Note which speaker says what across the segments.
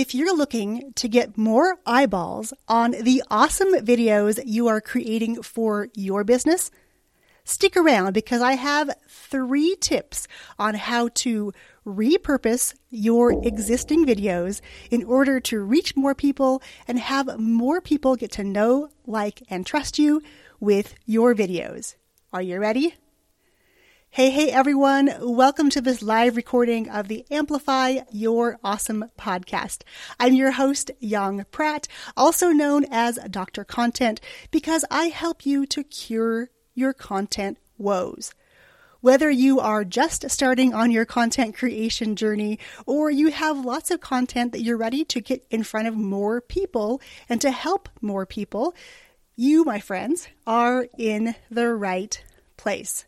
Speaker 1: If you're looking to get more eyeballs on the awesome videos you are creating for your business, stick around because I have three tips on how to repurpose your existing videos in order to reach more people and have more people get to know, like, and trust you with your videos. Are you ready? Hey, hey, everyone. Welcome to this live recording of the Amplify Your Awesome podcast. I'm your host, Yong Pratt, also known as Dr. Content, because I help you to cure your content woes. Whether you are just starting on your content creation journey or you have lots of content that you're ready to get in front of more people and to help more people, you, my friends, are in the right place.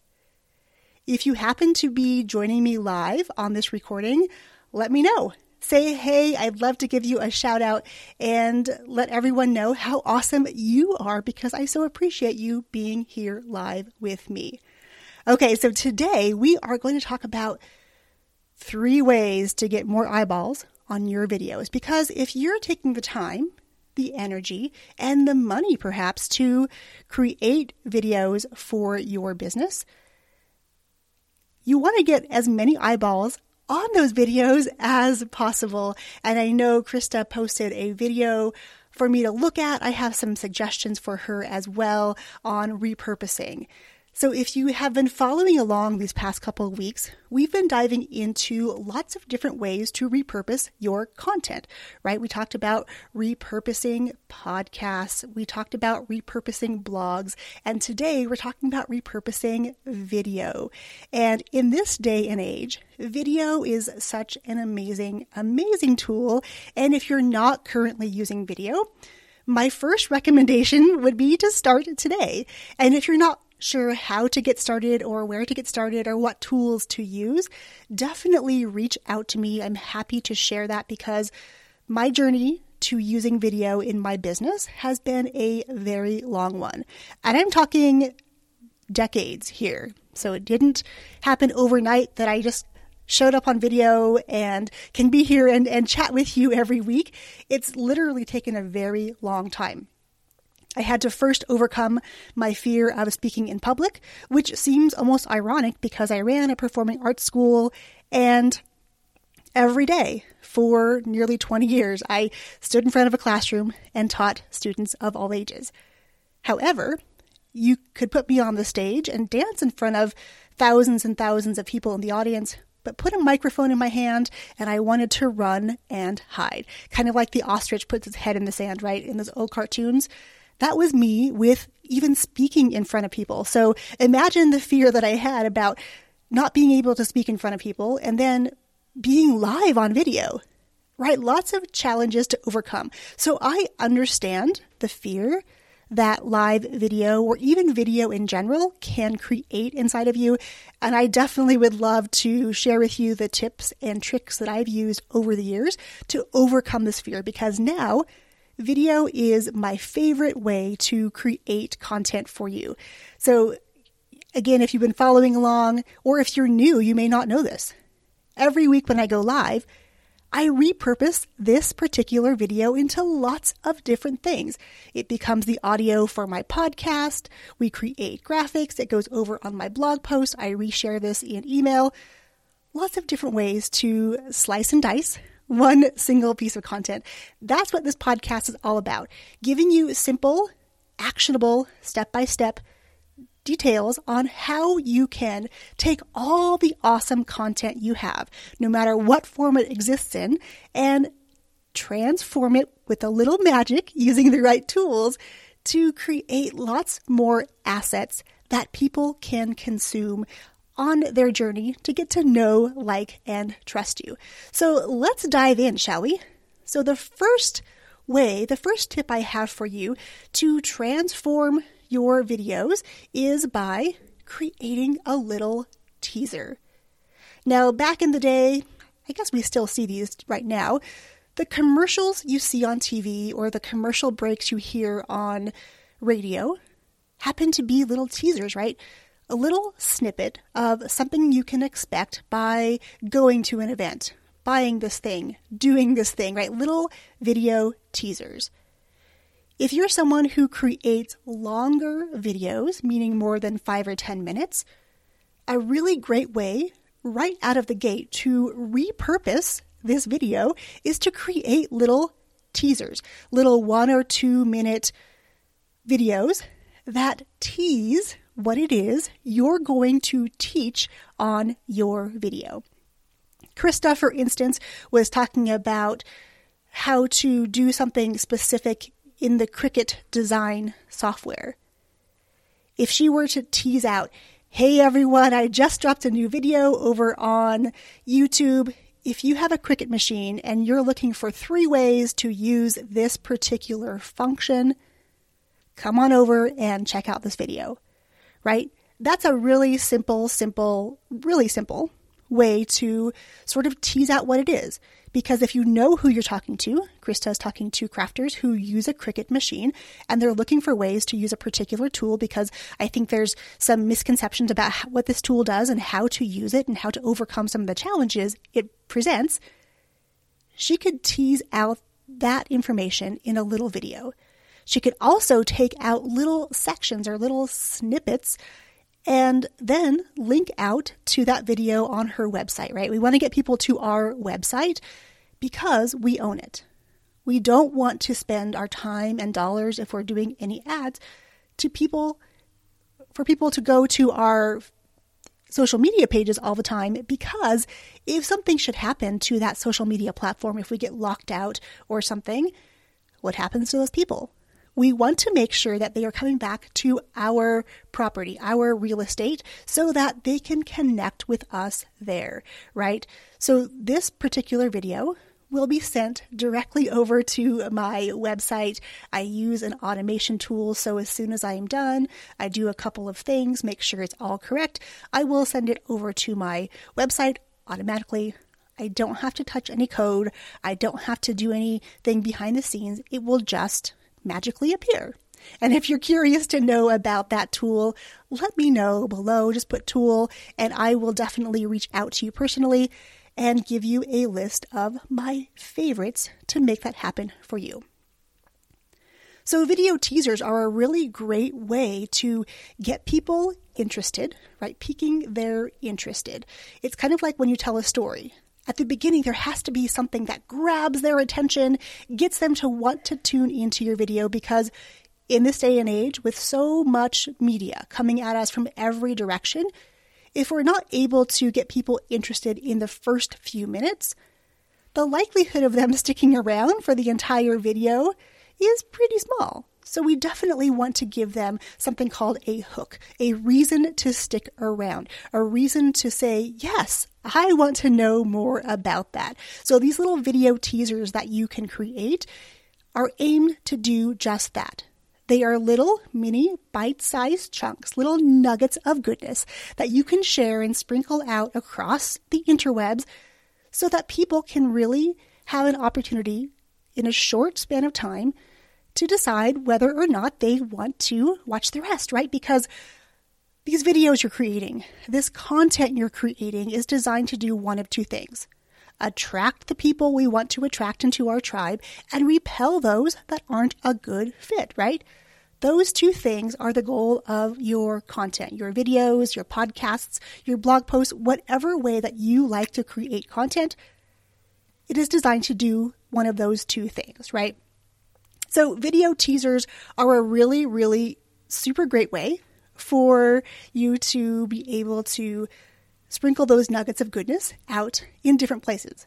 Speaker 1: If you happen to be joining me live on this recording, let me know. Say, hey, I'd love to give you a shout out and let everyone know how awesome you are because I so appreciate you being here live with me. Okay, so today we are going to talk about three ways to get more eyeballs on your videos because if you're taking the time, the energy, and the money perhaps to create videos for your business, you want to get as many eyeballs on those videos as possible. And I know Krista posted a video for me to look at. I have some suggestions for her as well on repurposing. So, if you have been following along these past couple of weeks, we've been diving into lots of different ways to repurpose your content, right? We talked about repurposing podcasts, we talked about repurposing blogs, and today we're talking about repurposing video. And in this day and age, video is such an amazing, amazing tool. And if you're not currently using video, my first recommendation would be to start today. And if you're not sure how to get started or where to get started or what tools to use, definitely reach out to me. I'm happy to share that because my journey to using video in my business has been a very long one. And I'm talking decades here. So it didn't happen overnight that I just showed up on video and can be here and, and chat with you every week. It's literally taken a very long time. I had to first overcome my fear of speaking in public, which seems almost ironic because I ran a performing arts school and every day for nearly 20 years I stood in front of a classroom and taught students of all ages. However, you could put me on the stage and dance in front of thousands and thousands of people in the audience, but put a microphone in my hand and I wanted to run and hide. Kind of like the ostrich puts its head in the sand, right? In those old cartoons. That was me with even speaking in front of people. So imagine the fear that I had about not being able to speak in front of people and then being live on video, right? Lots of challenges to overcome. So I understand the fear that live video or even video in general can create inside of you. And I definitely would love to share with you the tips and tricks that I've used over the years to overcome this fear because now video is my favorite way to create content for you. So, again, if you've been following along, or if you're new, you may not know this. Every week when I go live, I repurpose this particular video into lots of different things. It becomes the audio for my podcast. We create graphics. It goes over on my blog post. I reshare this in email. Lots of different ways to slice and dice one single piece of content. That's what this podcast is all about giving you simple, actionable, step by step details on how you can take all the awesome content you have, no matter what form it exists in, and transform it with a little magic using the right tools to create lots more assets that people can consume on their journey to get to know, like, and trust you. So let's dive in, shall we? So, the first way, the first tip I have for you to transform your videos is by creating a little teaser. Now, back in the day, I guess we still see these right now. The commercials you see on TV or the commercial breaks you hear on radio happen to be little teasers, right? A little snippet of something you can expect by going to an event, buying this thing, doing this thing, right? Little video teasers. If you're someone who creates longer videos, meaning more than five or 10 minutes, a really great way right out of the gate to repurpose this video is to create little teasers, little one or two minute videos that tease what it is you're going to teach on your video. Krista, for instance, was talking about how to do something specific in the Cricut design software. If she were to tease out, hey everyone, I just dropped a new video over on YouTube. If you have a Cricut machine and you're looking for three ways to use this particular function, come on over and check out this video, right? That's a really simple, simple, really simple way to sort of tease out what it is. Because if you know who you're talking to, Krista is talking to crafters who use a Cricut machine and they're looking for ways to use a particular tool because I think there's some misconceptions about what this tool does and how to use it and how to overcome some of the challenges it presents. She could tease out that information in a little video. She could also take out little sections or little snippets and then link out to that video on her website, right? We want to get people to our website because we own it. We don't want to spend our time and dollars if we're doing any ads to people for people to go to our social media pages all the time because if something should happen to that social media platform, if we get locked out or something, what happens to those people? We want to make sure that they are coming back to our property, our real estate, so that they can connect with us there, right? So this particular video will be sent directly over to my website. I use an automation tool, so as soon as I am done, I do a couple of things, make sure it's all correct. I will send it over to my website automatically. I don't have to touch any code. I don't have to do anything behind the scenes. It will just magically appear. And if you're curious to know about that tool, let me know below. Just put tool, and I will definitely reach out to you personally and give you a list of my favorites to make that happen for you. So, video teasers are a really great way to get people interested, right? Piquing their interested. It's kind of like when you tell a story. At the beginning, there has to be something that grabs their attention, gets them to want to tune into your video because in this day and age, with so much media coming at us from every direction, if we're not able to get people interested in the first few minutes, the likelihood of them sticking around for the entire video is pretty small. So we definitely want to give them something called a hook, a reason to stick around, a reason to say, yes, I want to know more about that. So these little video teasers that you can create are aimed to do just that. They are little mini bite sized chunks, little nuggets of goodness that you can share and sprinkle out across the interwebs so that people can really have an opportunity in a short span of time to decide whether or not they want to watch the rest, right? Because these videos you're creating, this content you're creating is designed to do one of two things attract the people we want to attract into our tribe and repel those that aren't a good fit, right? Those two things are the goal of your content, your videos, your podcasts, your blog posts, whatever way that you like to create content. It is designed to do one of those two things, right? So, video teasers are a really, really super great way for you to be able to sprinkle those nuggets of goodness out in different places.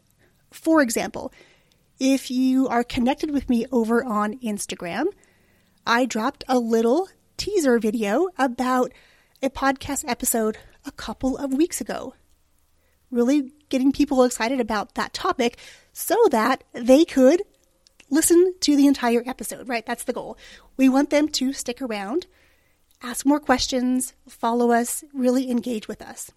Speaker 1: For example, if you are connected with me over on Instagram, I dropped a little teaser video about a podcast episode a couple of weeks ago. Really getting people excited about that topic so that they could listen to the entire episode, right? That's the goal. We want them to stick around, ask more questions, follow us, really engage with us.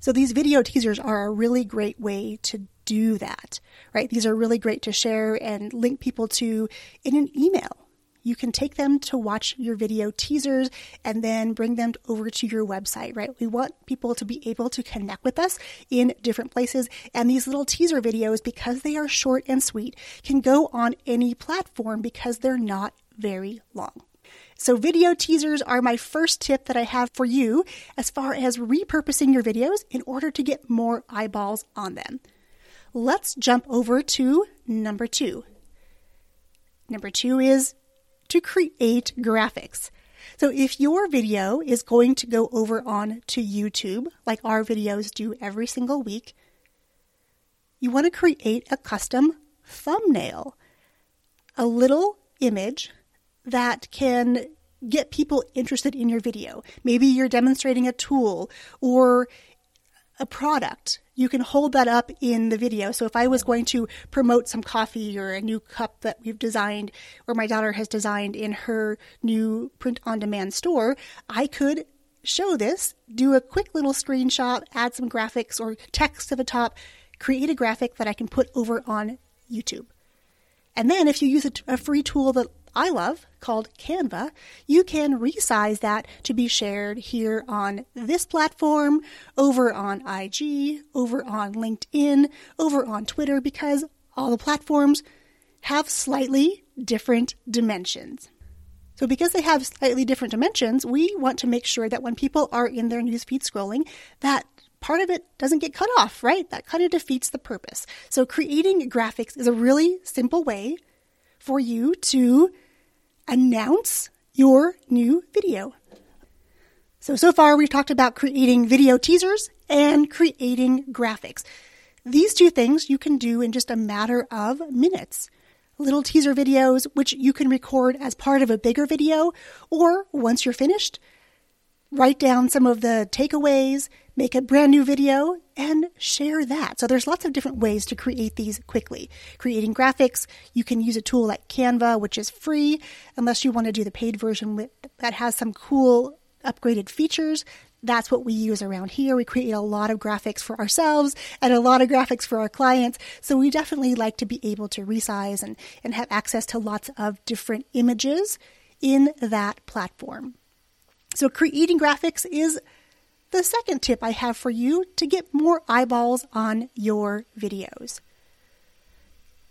Speaker 1: So these video teasers are a really great way to do that, right? These are really great to share and link people to in an email. You can take them to watch your video teasers and then bring them over to your website, right? We want people to be able to connect with us in different places. And these little teaser videos, because they are short and sweet, can go on any platform because they're not very long. So, video teasers are my first tip that I have for you as far as repurposing your videos in order to get more eyeballs on them. Let's jump over to number two. Number two is to create graphics. So if your video is going to go over on to YouTube, like our videos do every single week, you want to create a custom thumbnail, a little image that can get people interested in your video. Maybe you're demonstrating a tool or a product, you can hold that up in the video. So if I was going to promote some coffee or a new cup that we've designed or my daughter has designed in her new print on demand store, I could show this, do a quick little screenshot, add some graphics or text to the top, create a graphic that I can put over on YouTube. And then if you use a, a free tool that I love called Canva, you can resize that to be shared here on this platform, over on IG, over on LinkedIn, over on Twitter, because all the platforms have slightly different dimensions. So, because they have slightly different dimensions, we want to make sure that when people are in their newsfeed scrolling, that part of it doesn't get cut off, right? That kind of defeats the purpose. So, creating graphics is a really simple way for you to announce your new video. So, so far we've talked about creating video teasers and creating graphics. These two things you can do in just a matter of minutes. Little teaser videos, which you can record as part of a bigger video, or once you're finished, write down some of the takeaways, make a brand new video, and share that. So there's lots of different ways to create these quickly. Creating graphics, you can use a tool like Canva, which is free, unless you want to do the paid version that has some cool upgraded features. That's what we use around here. We create a lot of graphics for ourselves and a lot of graphics for our clients. So we definitely like to be able to resize and, and have access to lots of different images in that platform. So, creating graphics is the second tip I have for you to get more eyeballs on your videos.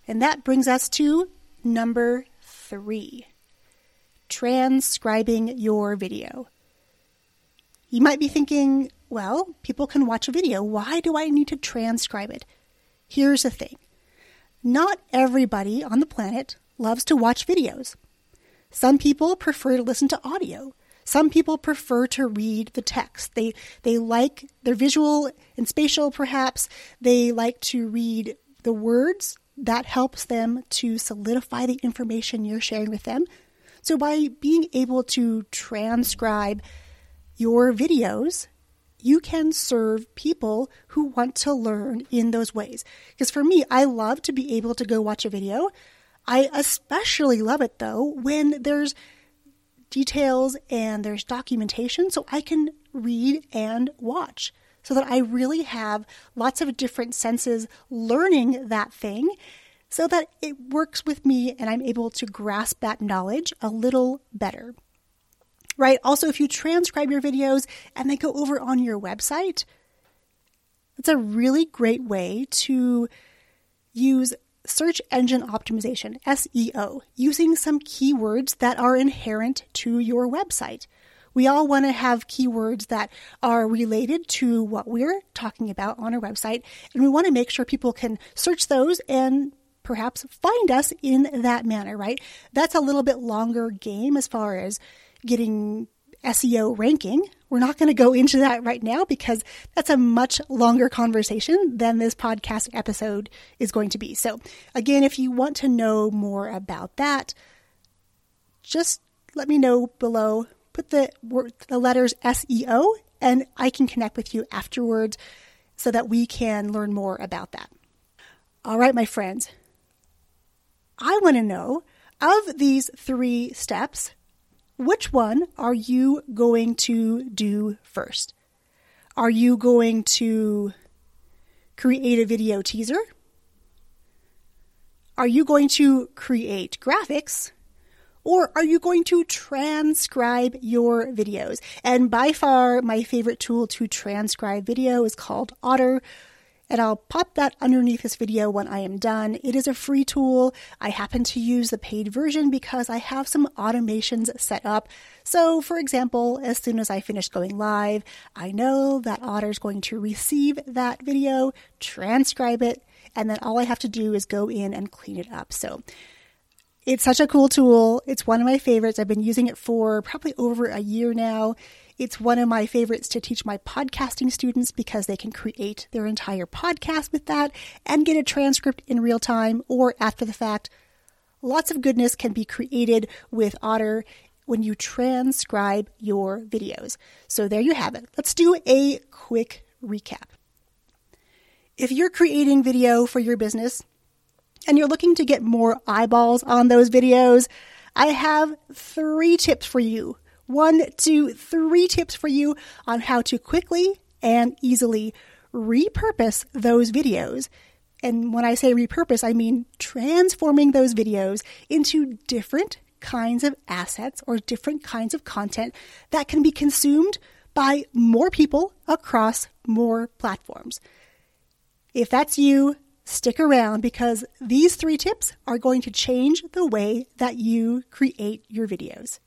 Speaker 1: And that brings us to number three transcribing your video. You might be thinking, well, people can watch a video. Why do I need to transcribe it? Here's the thing not everybody on the planet loves to watch videos. Some people prefer to listen to audio. Some people prefer to read the text. They they like their visual and spatial perhaps. They like to read the words. That helps them to solidify the information you're sharing with them. So by being able to transcribe your videos, you can serve people who want to learn in those ways. Because for me, I love to be able to go watch a video. I especially love it though when there's details and there's documentation so I can read and watch so that I really have lots of different senses learning that thing so that it works with me and I'm able to grasp that knowledge a little better. Right? Also, if you transcribe your videos and they go over on your website, it's a really great way to use search engine optimization, SEO, using some keywords that are inherent to your website. We all want to have keywords that are related to what we're talking about on our website, and we want to make sure people can search those and perhaps find us in that manner, right? That's a little bit longer game as far as getting SEO ranking. We're not going to go into that right now because that's a much longer conversation than this podcast episode is going to be. So, again, if you want to know more about that, just let me know below. Put the the letters SEO and I can connect with you afterwards so that we can learn more about that. All right, my friends. I want to know of these three steps, which one are you going to do first? Are you going to create a video teaser? Are you going to create graphics? Or are you going to transcribe your videos? And by far, my favorite tool to transcribe video is called Otter. And I'll pop that underneath this video when I am done. It is a free tool. I happen to use the paid version because I have some automations set up. So, for example, as soon as I finish going live, I know that Otter is going to receive that video, transcribe it, and then all I have to do is go in and clean it up. So, it's such a cool tool. It's one of my favorites. I've been using it for probably over a year now. It's one of my favorites to teach my podcasting students because they can create their entire podcast with that and get a transcript in real time or after the fact. Lots of goodness can be created with Otter when you transcribe your videos. So there you have it. Let's do a quick recap. If you're creating video for your business, and you're looking to get more eyeballs on those videos, I have three tips for you. One, two, three tips for you on how to quickly and easily repurpose those videos. And when I say repurpose, I mean transforming those videos into different kinds of assets or different kinds of content that can be consumed by more people across more platforms. If that's you, stick around because these three tips are going to change the way that you create your videos.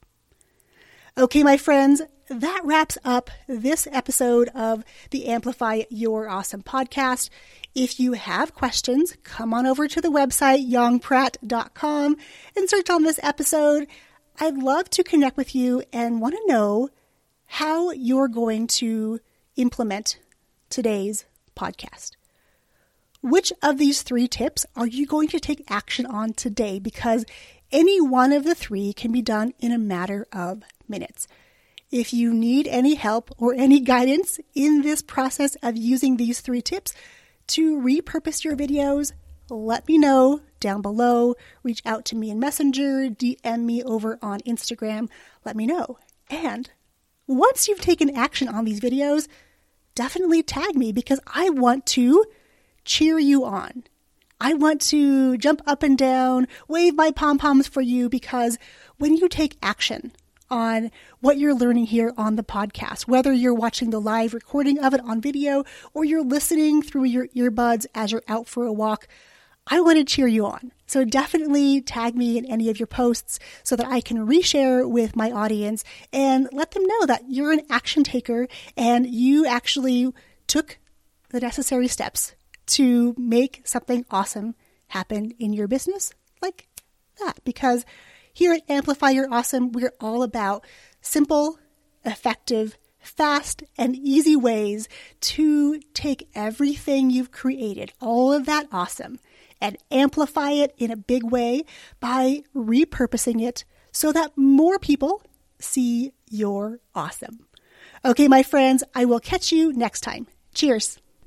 Speaker 1: Okay, my friends, that wraps up this episode of the Amplify Your Awesome podcast. If you have questions, come on over to the website yongpratt.com and search on this episode. I'd love to connect with you and want to know how you're going to implement today's podcast. Which of these three tips are you going to take action on today? Because any one of the three can be done in a matter of minutes. If you need any help or any guidance in this process of using these three tips to repurpose your videos, let me know down below. Reach out to me in Messenger, DM me over on Instagram. Let me know. And once you've taken action on these videos, definitely tag me because I want to cheer you on. I want to jump up and down, wave my pom poms for you because when you take action on what you're learning here on the podcast, whether you're watching the live recording of it on video or you're listening through your earbuds as you're out for a walk, I want to cheer you on. So definitely tag me in any of your posts so that I can reshare with my audience and let them know that you're an action taker and you actually took the necessary steps to make something awesome happen in your business like that. Because here at Amplify Your Awesome, we're all about simple, effective, fast, and easy ways to take everything you've created, all of that awesome, and amplify it in a big way by repurposing it so that more people see your awesome. Okay, my friends, I will catch you next time. Cheers.